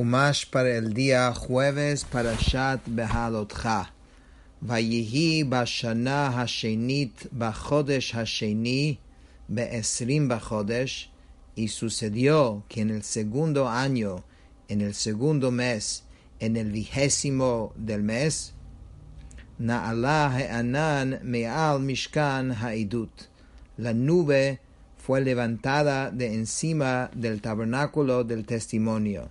Humash para el día jueves para Shat Behalotcha. Vayihi Bashana Hashenit Bachodesh Hasheni Beesrim Bachodesh. Y sucedió que en el segundo año, en el segundo mes, en el vigésimo del mes, Na'ala He'anan Me'al Mishkan Ha'idut. La nube fue levantada de encima del tabernáculo del testimonio.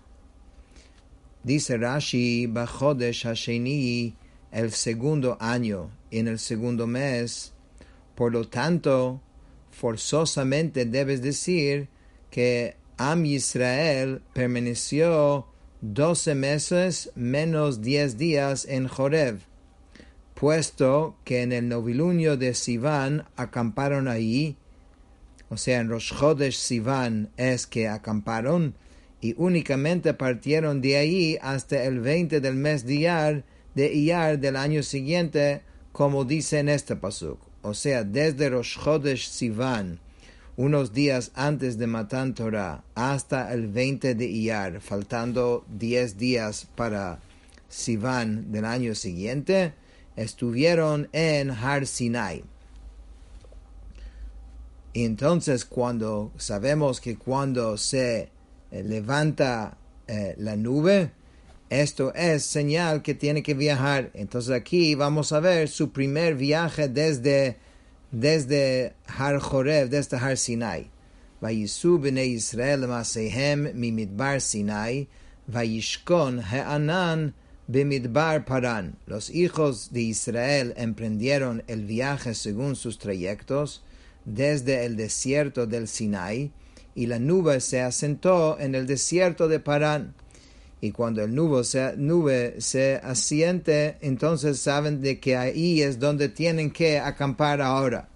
Dice Rashi, Bachodesh Hasheni, el segundo año, en el segundo mes. Por lo tanto, forzosamente debes decir que Am Israel permaneció doce meses menos diez días en Joreb, puesto que en el novilunio de Sivan acamparon ahí, o sea, en Rosh Chodesh Sivan es que acamparon, y únicamente partieron de allí hasta el 20 del mes de Iyar, de Iyar del año siguiente, como dice en este pasuk. O sea, desde Rosh Chodesh Sivan, unos días antes de Matan Torah, hasta el 20 de Iyar, faltando 10 días para Sivan del año siguiente, estuvieron en Har Sinai. Y entonces cuando sabemos que cuando se levanta eh, la nube, esto es señal que tiene que viajar. Entonces aquí vamos a ver su primer viaje desde, desde Har Joreb, desde Har Sinai. Vayisu bnei Israel masehem mimidbar Sinai, vayishkon he'anan bimidbar paran. Los hijos de Israel emprendieron el viaje según sus trayectos desde el desierto del Sinai, y la nube se asentó en el desierto de Parán. Y cuando el nube se, asiente, entonces saben de que ahí es donde tienen que acampar ahora.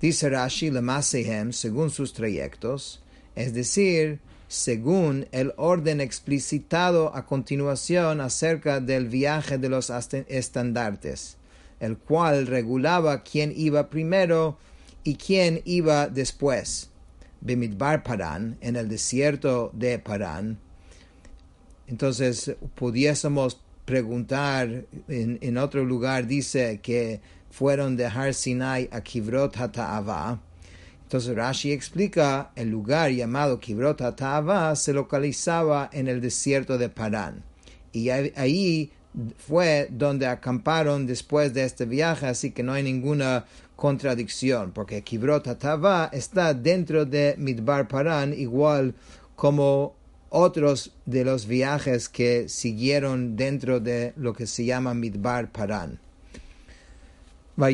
Dice Rashi Lemasehem, según sus trayectos, es decir, según el orden explicitado a continuación acerca del viaje de los estandartes, el cual regulaba quién iba primero y quién iba después. En el desierto de Parán. Entonces, pudiésemos preguntar, en, otro lugar dice que fueron de Har Sinai a Kivrot HaTa'ava. Entonces Rashi explica, el lugar llamado Kivrot HaTa'ava se localizaba en el desierto de Parán. Y ahí fue donde acamparon después de este viaje, así que no hay ninguna contradicción, porque Kibrot Tava está dentro de Midbar Paran, igual como otros de los viajes que siguieron dentro de lo que se llama Midbar Paran. La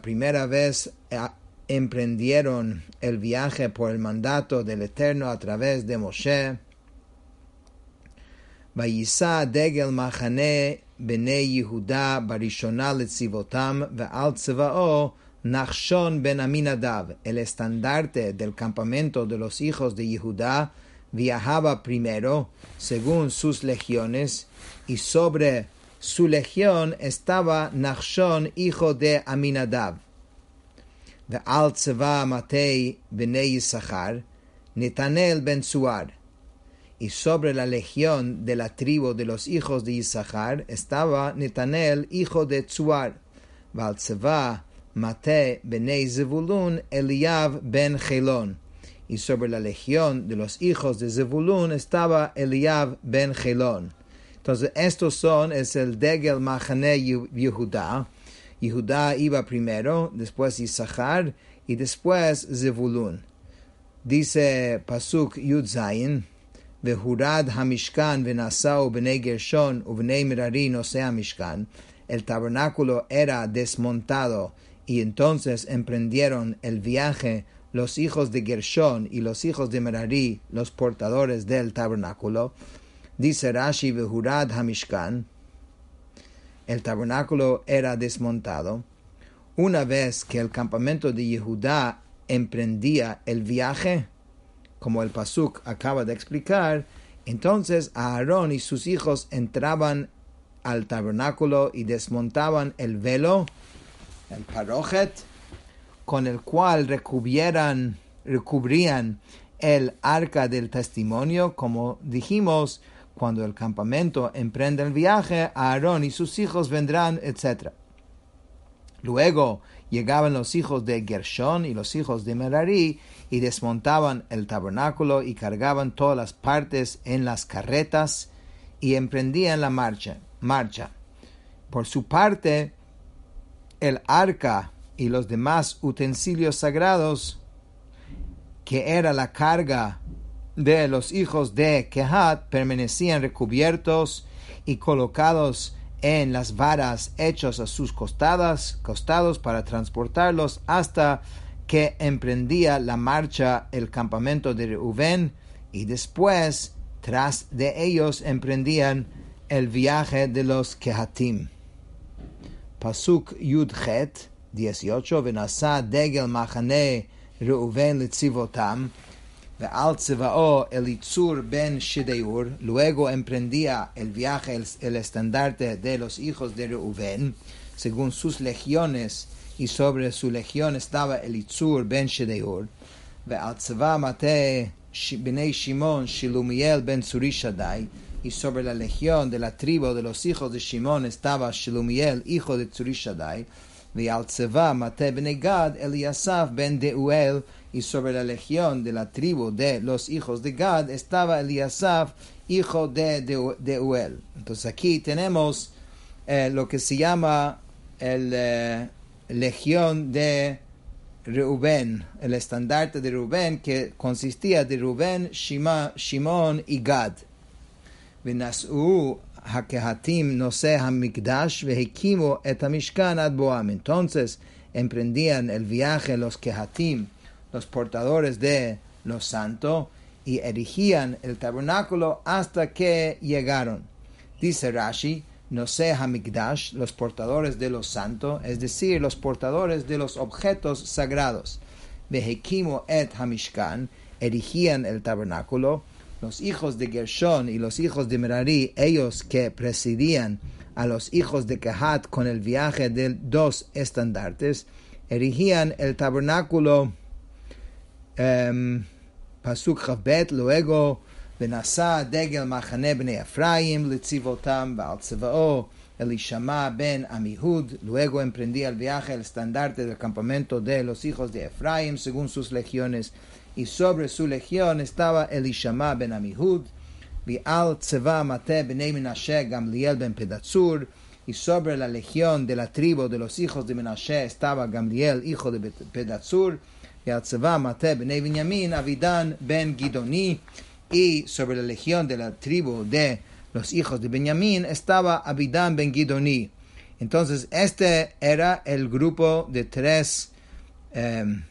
primera vez emprendieron el viaje por el mandato del Eterno a través de Moshe. Vayisa Degel Machane Bene Yehuda Barishona Letzivotam Ve'al Nachshon Ben Aminadab. El estandarte del campamento de los hijos de Yehudá viajaba primero según sus legiones y sobre su legión estaba Nachshon, hijo de Aminadab. Ve'al Tzeva Matei Bene Yisachar Netanel Ben Suar y sobre la legión de la tribu de los hijos de Isachar estaba Netanel, hijo de Tzuar, Valtzeva, Mate, Benei Zevulun, Eliav ben Gelón, y sobre la legión de los hijos de Zevulun estaba Eliav ben Gelón. Entonces, estos son, es el Degel Machane Yehuda. Yehuda iba primero, después Isachar y después Zevulun. Dice Pasuk Yud Zayin, Hamishkan Gershon el tabernáculo era desmontado y entonces emprendieron el viaje los hijos de Gershon y los hijos de Merari, los portadores del tabernáculo. Dice Rashi Hamishkan, el tabernáculo era desmontado. Una vez que el campamento de Yehudá emprendía el viaje, como el Pasuk acaba de explicar, entonces Aarón y sus hijos entraban al tabernáculo y desmontaban el velo, el parojet, con el cual recubrían el arca del testimonio, como dijimos, cuando el campamento emprende el viaje, Aarón y sus hijos vendrán, etc. Luego llegaban los hijos de Gershon y los hijos de Merari y desmontaban el tabernáculo y cargaban todas las partes en las carretas y emprendían la marcha. marcha. Por su parte, el arca y los demás utensilios sagrados, que era la carga de los hijos de Kehat permanecían recubiertos y colocados en las varas hechos a sus costadas, costados para transportarlos hasta que emprendía la marcha el campamento de Reuben y después tras de ellos emprendían el viaje de los Kehatim. Pasuk Yudchet 18 Venasa degel machane Reuven litzivotam al Elitzur ben Shideur, luego emprendía el viaje, el, estandarte de los hijos de Reuven, según sus legiones, y sobre su legión estaba Elitzur ben Shideur, al mate bnei Shimon Shilumiel ben Surishadai, y sobre la legión de la tribu de los hijos de Shimon estaba Shilumiel, hijo de Tsurishadai, al mate bnei Gad Eliasaf ben Deuel, y sobre la legión de la tribu de los hijos de Gad estaba Eliasaf, hijo de, de, Uel. Entonces aquí tenemos eh, lo que se llama el eh, legión de Reuben, el estandarte de Reuben que consistía de Reuben, Shima, y Gad. Entonces emprendían el viaje los Kehatim los portadores de los santos y erigían el tabernáculo hasta que llegaron. Dice Rashi, Noseh Hamikdash, los portadores de los santos, es decir, los portadores de los objetos sagrados. Vehekimo et Hamishkan, erigían el tabernáculo. Los hijos de Gershon y los hijos de Merari, ellos que presidían a los hijos de Kehat con el viaje de dos estandartes, erigían el tabernáculo. Um, Pasuk Javbet, luego ונשא דגל מחנה בני אפרים לצבאותם ועל צבאו Elishama ben Amihud, luego emprendía el viaje al estandarte del campamento de los hijos de Efraim según sus legiones, y sobre su legión estaba Elishama ben Amihud, al Tzeva Mate ben Menashe Gamliel ben Pedatzur, y sobre la legión de la tribu de los hijos de Menashe estaba Gamliel, hijo de Pedatzur, Yatzava Mate ben Benyamin, Avidan ben Gidoni, y sobre la legión de la tribu de los hijos de Benjamín estaba Abidan ben Gidoni. Entonces, este era el grupo de tres em,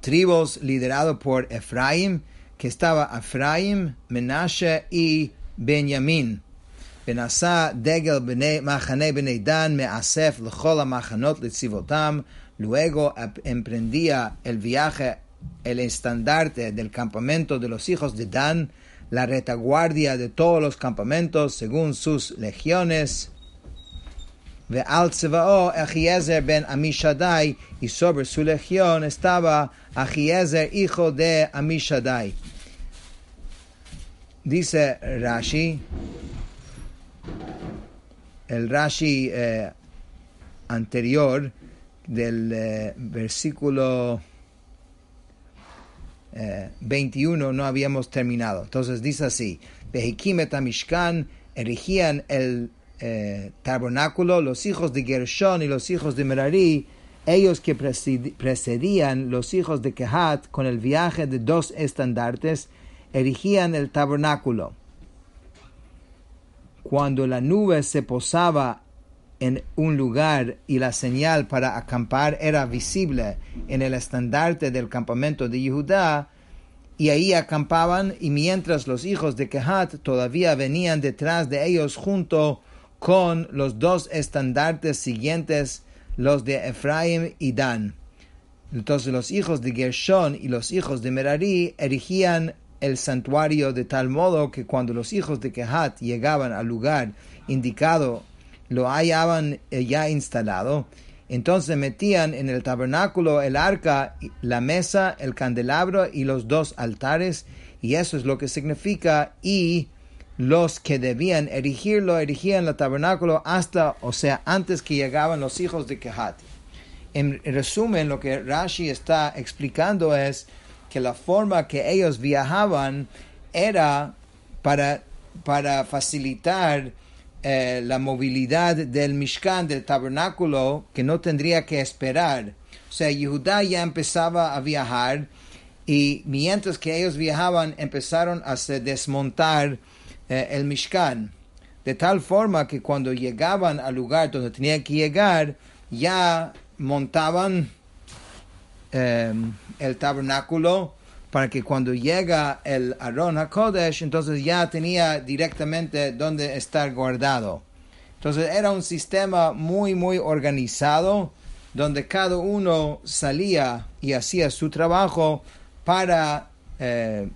tribus liderado por Efraim, que estaba Efraim, Menashe y Benjamín. Benasa degel machane bnei dan me'asef l'chol machanot litzivotam Luego emprendía el viaje, el estandarte del campamento de los hijos de Dan, la retaguardia de todos los campamentos según sus legiones. Ben Amishadai, y sobre su legión estaba Achiezer, hijo de Amishadai. Dice Rashi, el Rashi eh, anterior, del eh, versículo 21 eh, no habíamos terminado. Entonces dice así, Mishkan erigían el eh, tabernáculo, los hijos de Gershon y los hijos de Merari, ellos que precedían los hijos de Kehat con el viaje de dos estandartes, erigían el tabernáculo. Cuando la nube se posaba en un lugar y la señal para acampar era visible en el estandarte del campamento de Judá, y ahí acampaban, y mientras los hijos de Kehat todavía venían detrás de ellos junto con los dos estandartes siguientes, los de Efraim y Dan. Entonces los hijos de Gershon y los hijos de Merari erigían el santuario de tal modo que cuando los hijos de Kehat llegaban al lugar indicado lo hallaban ya instalado Entonces metían en el tabernáculo el arca, la mesa, el candelabro y los dos altares, y eso es lo que significa, y los que debían erigirlo, erigían el tabernáculo hasta, o sea, antes que llegaban los hijos de Kehat. En resumen, lo que Rashi está explicando es que la forma que ellos viajaban era para, para facilitar eh, la movilidad del Mishkan, del tabernáculo, que no tendría que esperar. O sea, Yehudá ya empezaba a viajar y mientras que ellos viajaban empezaron a desmontar eh, el Mishkan. De tal forma que cuando llegaban al lugar donde tenían que llegar, ya montaban eh, el tabernáculo para que cuando llega el Aron HaKodesh, entonces ya tenía directamente donde estar guardado. Entonces era un sistema muy, muy organizado, donde cada uno salía y hacía su trabajo para, eh,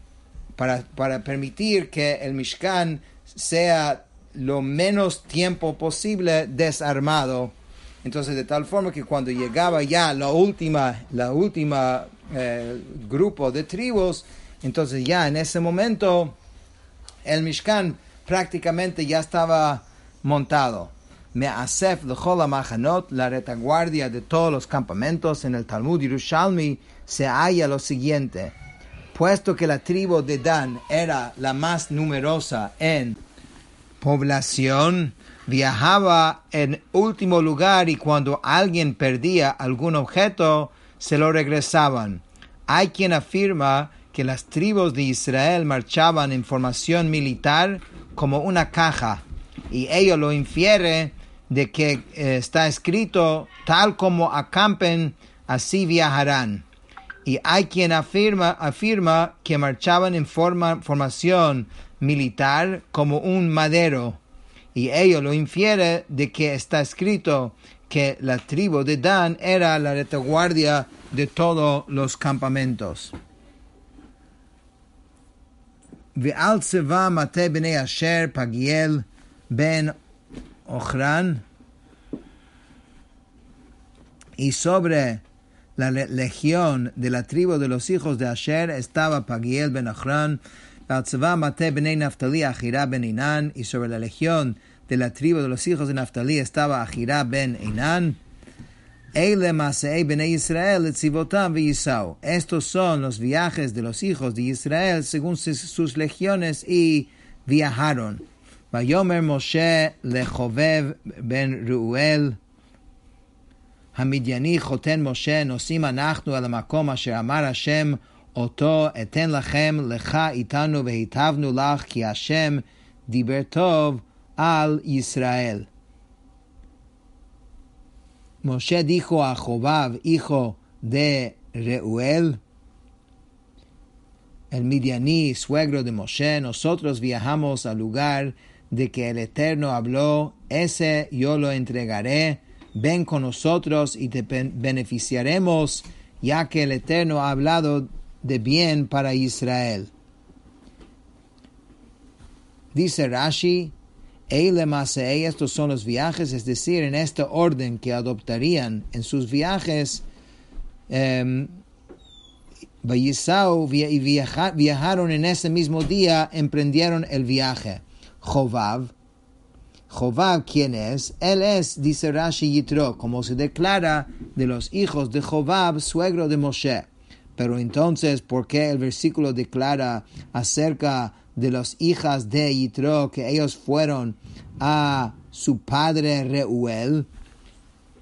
para, para permitir que el Mishkan sea lo menos tiempo posible desarmado. Entonces, de tal forma que cuando llegaba ya la última, la última eh, grupo de tribus, entonces ya en ese momento el Mishkan prácticamente ya estaba montado. Me asef lechola machanot, la retaguardia de todos los campamentos en el Talmud Yerushalmi, se halla lo siguiente. Puesto que la tribu de Dan era la más numerosa en población, viajaba en último lugar y cuando alguien perdía algún objeto, se lo regresaban. Hay quien afirma que las tribus de Israel marchaban en formación militar como una caja y ello lo infiere de que eh, está escrito tal como acampen, así viajarán. Y hay quien afirma, afirma que marchaban en forma, formación militar como un madero. Y ello lo infiere de que está escrito que la tribu de Dan era la retaguardia de todos los campamentos. ועל צבא מטה בני אשר פגיאל בן אוכרן y sobre la legión de la tribu de los hijos de Asher estaba Pagiel ben Baltzavá Mate ben Naftali Achira ben Inan, y sobre la legión de la tribu de los hijos de Naftali estaba Achira ben Inan. Estos son los viajes de los hijos de Israel según sus legiones y viajaron. Vayomer Moshe lechovev ben Ruel. המדייני חותן משה נוסעים אנחנו אל המקום אשר אמר השם Oto eten lachem lecha itanu vehitavnu lach ki Hashem dibertov al Israel. Moshe dijo a Jobab, hijo de Reuel, el Midianí, suegro de Moshe, nosotros viajamos al lugar de que el Eterno habló, ese yo lo entregaré, ven con nosotros y te beneficiaremos, ya que el Eterno ha hablado de bien para Israel. Dice Rashi, estos son los viajes, es decir, en este orden que adoptarían en sus viajes, eh, y viajaron en ese mismo día, emprendieron el viaje. Jovav, Jovav, ¿quién es? Él es, dice Rashi Yitro, como se declara de los hijos de Jovav, suegro de Moshe. Pero entonces, ¿por qué el versículo declara acerca de las hijas de Yitro que ellos fueron a su padre Reuel,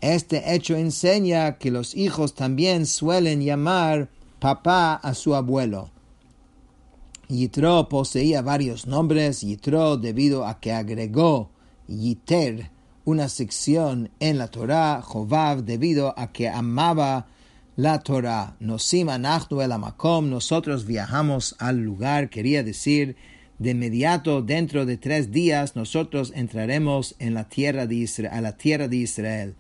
este hecho enseña que los hijos también suelen llamar papá a su abuelo. Yitro poseía varios nombres, Yitro debido a que agregó Yiter, una sección en la Torah, Jovav debido a que amaba la Torah. Nosim anachnu el amakom, nosotros viajamos al lugar, quería decir, de inmediato, dentro de tres días, nosotros entraremos en la tierra de Israel, a la tierra de Israel.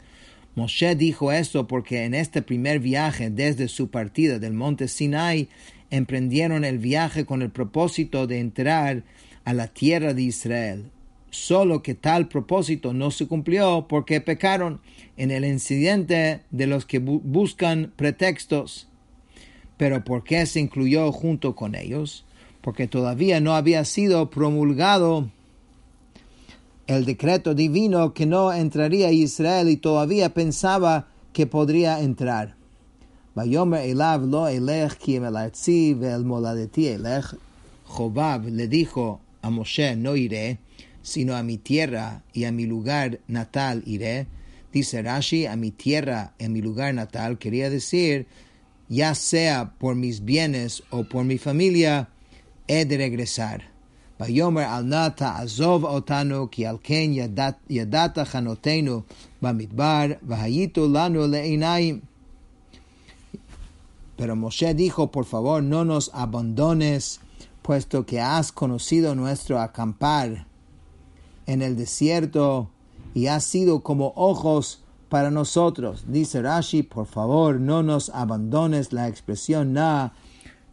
Moshe dijo esto porque en este primer viaje, desde su partida del monte Sinai, emprendieron el viaje con el propósito de entrar a la tierra de Israel. Solo que tal propósito no se cumplió porque pecaron en el incidente de los que buscan pretextos. Pero ¿por qué se incluyó junto con ellos? Porque todavía no había sido promulgado el decreto divino que no entraría Israel y todavía pensaba que podría entrar. Jobab le dijo a Moshe, no iré, sino a mi tierra y a mi lugar natal iré. Dice Rashi, a mi tierra y a mi lugar natal quería decir, ya sea por mis bienes o por mi familia, he de regresar. ויאמר אל נא תעזוב אותנו כי על כן ידעת, ידעת חנותינו במדבר והייתו לנו לעיניים. Pero Moshe dijo, por favor, no nos abandones, puesto que has conocido nuestro acampar en el desierto y has sido como ojos para nosotros. Dice Rashi, por favor, no nos abandones. La expresión na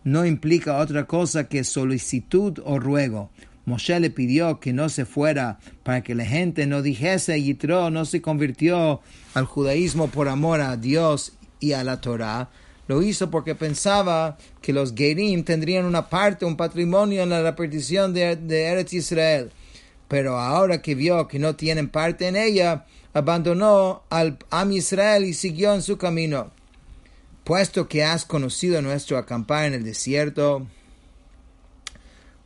no implica otra cosa que solicitud o ruego. Moshe le pidió que no se fuera para que la gente no dijese Yitro no se convirtió al judaísmo por amor a Dios y a la Torah. Lo hizo porque pensaba que los Gerim tendrían una parte, un patrimonio en la repartición de, de Eretz Israel. Pero ahora que vio que no tienen parte en ella, abandonó al Am Israel y siguió en su camino. Puesto que has conocido nuestro acampar en el desierto,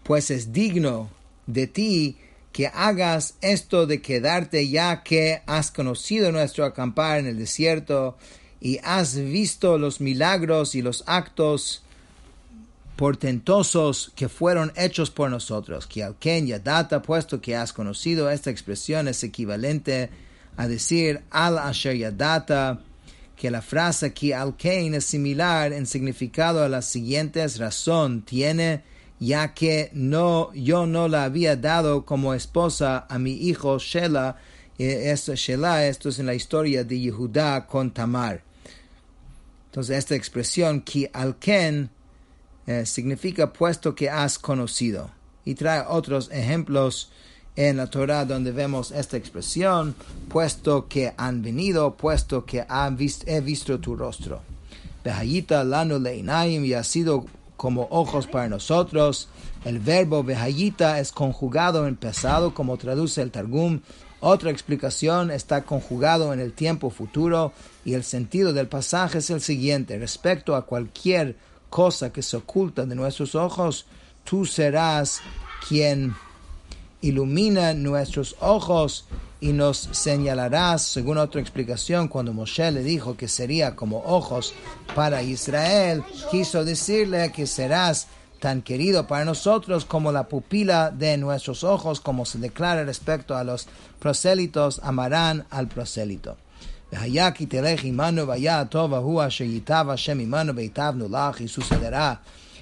pues es digno de ti que hagas esto de quedarte ya que has conocido nuestro acampar en el desierto y has visto los milagros y los actos portentosos que fueron hechos por nosotros. Que al data, puesto que has conocido esta expresión, es equivalente a decir al asher yadata, que la frase que al es similar en significado a las siguientes razón tiene ya que no yo no la había dado como esposa a mi hijo Shela esto, Shela, esto es en la historia de Yehudá con Tamar. Entonces esta expresión ki al eh, significa puesto que has conocido. Y trae otros ejemplos en la Torah donde vemos esta expresión, puesto que han venido, puesto que han he visto tu rostro. Behayita lanu leinaim y ha sido como ojos para nosotros. El verbo behayita es conjugado en pasado, como traduce el Targum. Otra explicación está conjugado en el tiempo futuro y el sentido del pasaje es el siguiente. Respecto a cualquier cosa que se oculta de nuestros ojos, tú serás quien ilumina nuestros ojos y nos señalarás, según otra explicación, cuando Moshe le dijo que sería como ojos para Israel, quiso decirle que serás tan querido para nosotros como la pupila de nuestros ojos, como se declara respecto a los prosélitos, amarán al prosélito. Y sucederá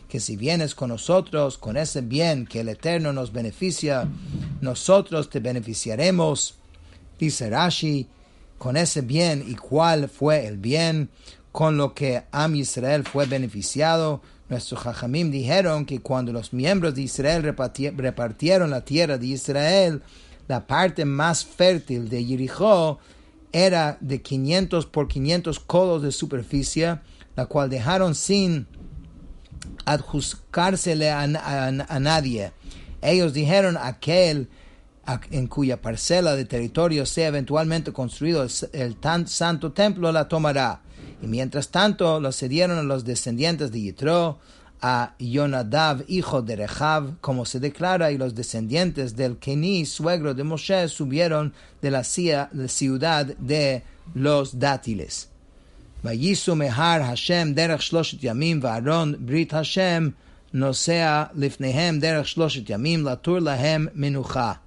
que si vienes con nosotros, con ese bien que el Eterno nos beneficia, nosotros te beneficiaremos. Dice Rashi, con ese bien y cuál fue el bien con lo que Am Israel fue beneficiado. Nuestros Jajamim dijeron que cuando los miembros de Israel repartieron la tierra de Israel, la parte más fértil de Jericó era de 500 por 500 codos de superficie, la cual dejaron sin adjuzcársele a, nadie. Ellos dijeron aquel en cuya parcela de territorio sea eventualmente construido el, tan santo templo la tomará. Y mientras tanto lo cedieron a los descendientes de Yitro, a Yonadav, hijo de Rehab, como se declara, y los descendientes del Kení, suegro de Moshe, subieron de la ciudad de los dátiles. Vayisu mehar Hashem derech shloshet yamim va'aron brit Hashem nosea lifnehem derech shloshet yamim latur lahem menucha.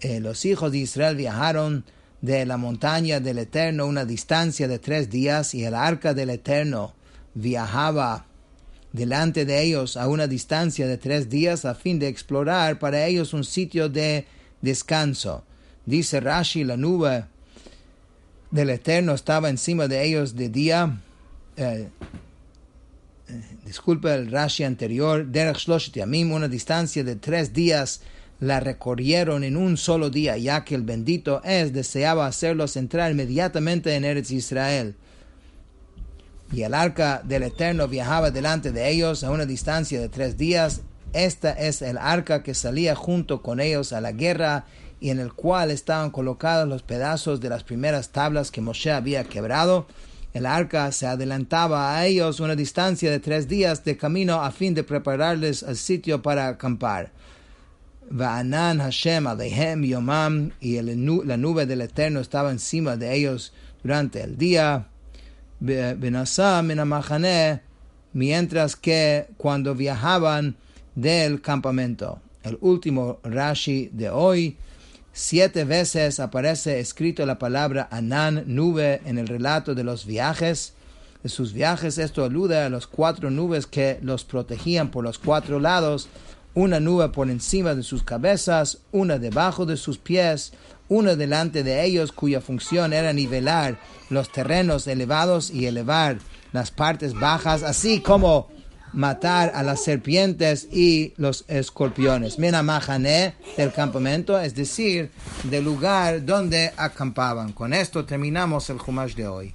Eh, los hijos de Israel viajaron de la montaña del Eterno una distancia de tres días y el arca del Eterno viajaba delante de ellos a una distancia de tres días a fin de explorar para ellos un sitio de descanso. Dice Rashi, la nube del Eterno estaba encima de ellos de día. Eh, eh, disculpe el Rashi anterior, Derech Shloshet Yamim, una distancia de tres días la recorrieron en un solo día, ya que el bendito es deseaba hacerlos entrar inmediatamente en Eretz Israel. Y el arca del Eterno viajaba delante de ellos a una distancia de tres días. Esta es el arca que salía junto con ellos a la guerra y en el cual estaban colocados los pedazos de las primeras tablas que Moshe había quebrado. El arca se adelantaba a ellos una distancia de tres días de camino a fin de prepararles el sitio para acampar. Va'anan Hashem alehem yomam y la nube del Eterno estaba encima de ellos durante el día. Mientras que cuando viajaban del campamento. El último Rashi de hoy Siete veces aparece escrito la palabra Anán, nube, en el relato de los viajes. De sus viajes, esto alude a las cuatro nubes que los protegían por los cuatro lados, una nube por encima de sus cabezas, una debajo de sus pies, una delante de ellos cuya función era nivelar los terrenos elevados y elevar las partes bajas, así como matar a las serpientes y los escorpiones. Menamahané del campamento, es decir, del lugar donde acampaban. Con esto terminamos el Jumash de hoy.